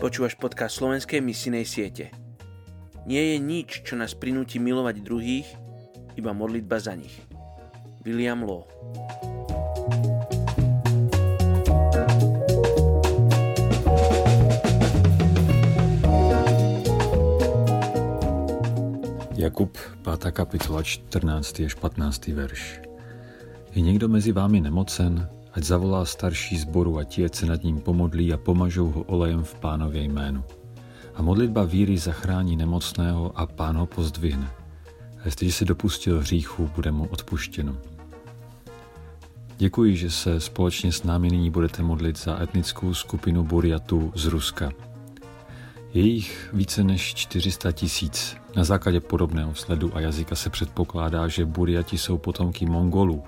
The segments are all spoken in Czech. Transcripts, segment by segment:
Počúvaš podcast slovenskej misinej siete. Nie je nič, čo nás prinúti milovať druhých, iba modlitba za nich. William Law Jakub, 5. kapitola, 14. až 15. verš. Je někdo mezi vámi nemocen, ať zavolá starší zboru a ti, se nad ním pomodlí a pomažou ho olejem v pánově jménu. A modlitba víry zachrání nemocného a pán ho pozdvihne. A jestliže se dopustil hříchu, bude mu odpuštěno. Děkuji, že se společně s námi nyní budete modlit za etnickou skupinu Buriatů z Ruska. Je jich více než 400 tisíc. Na základě podobného sledu a jazyka se předpokládá, že Buriati jsou potomky Mongolů,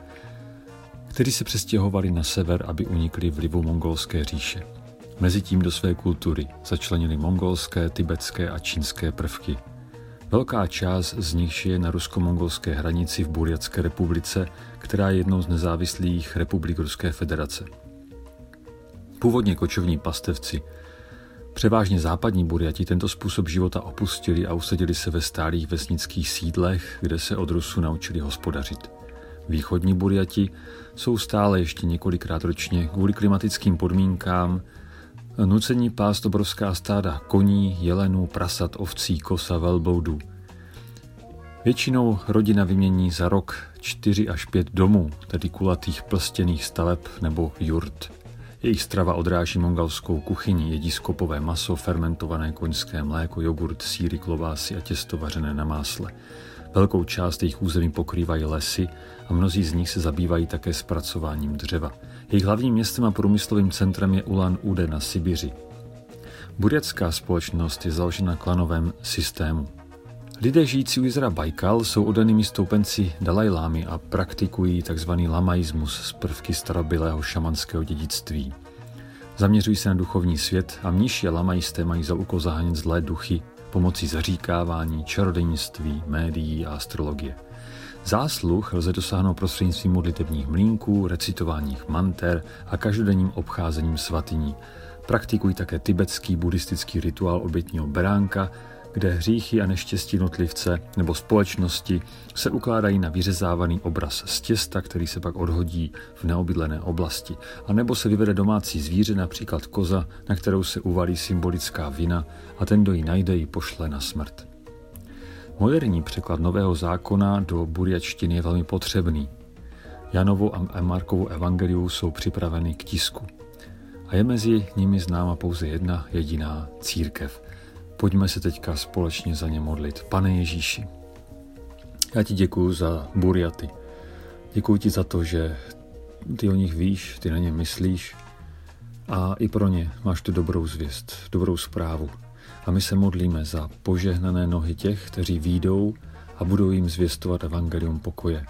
kteří se přestěhovali na sever, aby unikli vlivu mongolské říše. Mezitím do své kultury začlenili mongolské, tibetské a čínské prvky. Velká část z nich je na rusko-mongolské hranici v Buriatské republice, která je jednou z nezávislých republik Ruské federace. Původně kočovní pastevci, převážně západní Buriati, tento způsob života opustili a usadili se ve stálých vesnických sídlech, kde se od Rusů naučili hospodařit. Východní Buriati jsou stále ještě několikrát ročně kvůli klimatickým podmínkám nucení pást obrovská stáda koní, jelenů, prasat, ovcí, kosa, velboudů. Většinou rodina vymění za rok 4 až 5 domů, tedy kulatých plstěných staveb nebo jurt. Jejich strava odráží mongolskou kuchyni, jedí skopové maso, fermentované koňské mléko, jogurt, síry, klobásy a těsto vařené na másle. Velkou část jejich území pokrývají lesy a mnozí z nich se zabývají také zpracováním dřeva. Jejich hlavním městem a průmyslovým centrem je Ulan Ude na Sibiři. Buriatská společnost je založena klanovém systému. Lidé žijící u jezera Baikal jsou odanými stoupenci Dalajlámy a praktikují tzv. lamaismus z prvky starobilého šamanského dědictví. Zaměřují se na duchovní svět a mniši a lamajisté mají za úkol zahánět zlé duchy pomocí zaříkávání, čarodějnictví, médií a astrologie. Zásluh lze dosáhnout prostřednictvím modlitebních mlínků, recitováních manter a každodenním obcházením svatyní. Praktikují také tibetský buddhistický rituál obětního beránka, kde hříchy a neštěstí notlivce nebo společnosti se ukládají na vyřezávaný obraz z těsta, který se pak odhodí v neobydlené oblasti, a nebo se vyvede domácí zvíře, například koza, na kterou se uvalí symbolická vina a ten, kdo ji najde, ji pošle na smrt. Moderní překlad Nového zákona do buriačtiny je velmi potřebný. Janovo a Markovu evangeliu jsou připraveny k tisku. A je mezi nimi známa pouze jedna jediná církev – Pojďme se teďka společně za ně modlit. Pane Ježíši, já ti děkuji za buriaty. Děkuji ti za to, že ty o nich víš, ty na ně myslíš a i pro ně máš tu dobrou zvěst, dobrou zprávu. A my se modlíme za požehnané nohy těch, kteří výjdou a budou jim zvěstovat evangelium pokoje.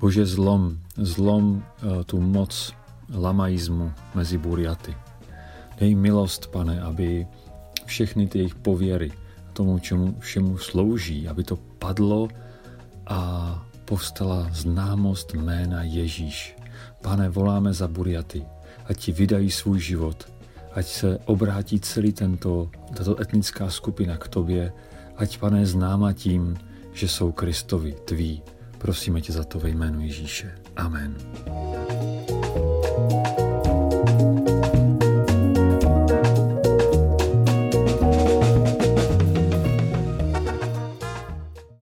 Bože, zlom, zlom eh, tu moc lamaismu mezi buriaty. Dej milost, pane, aby všechny ty jejich pověry, tomu, čemu všemu slouží, aby to padlo a povstala známost jména Ježíš. Pane, voláme za Buriaty, ať ti vydají svůj život, ať se obrátí celý tento, tato etnická skupina k tobě, ať, pane, známa tím, že jsou Kristovi, tví. Prosíme tě za to ve jménu Ježíše. Amen.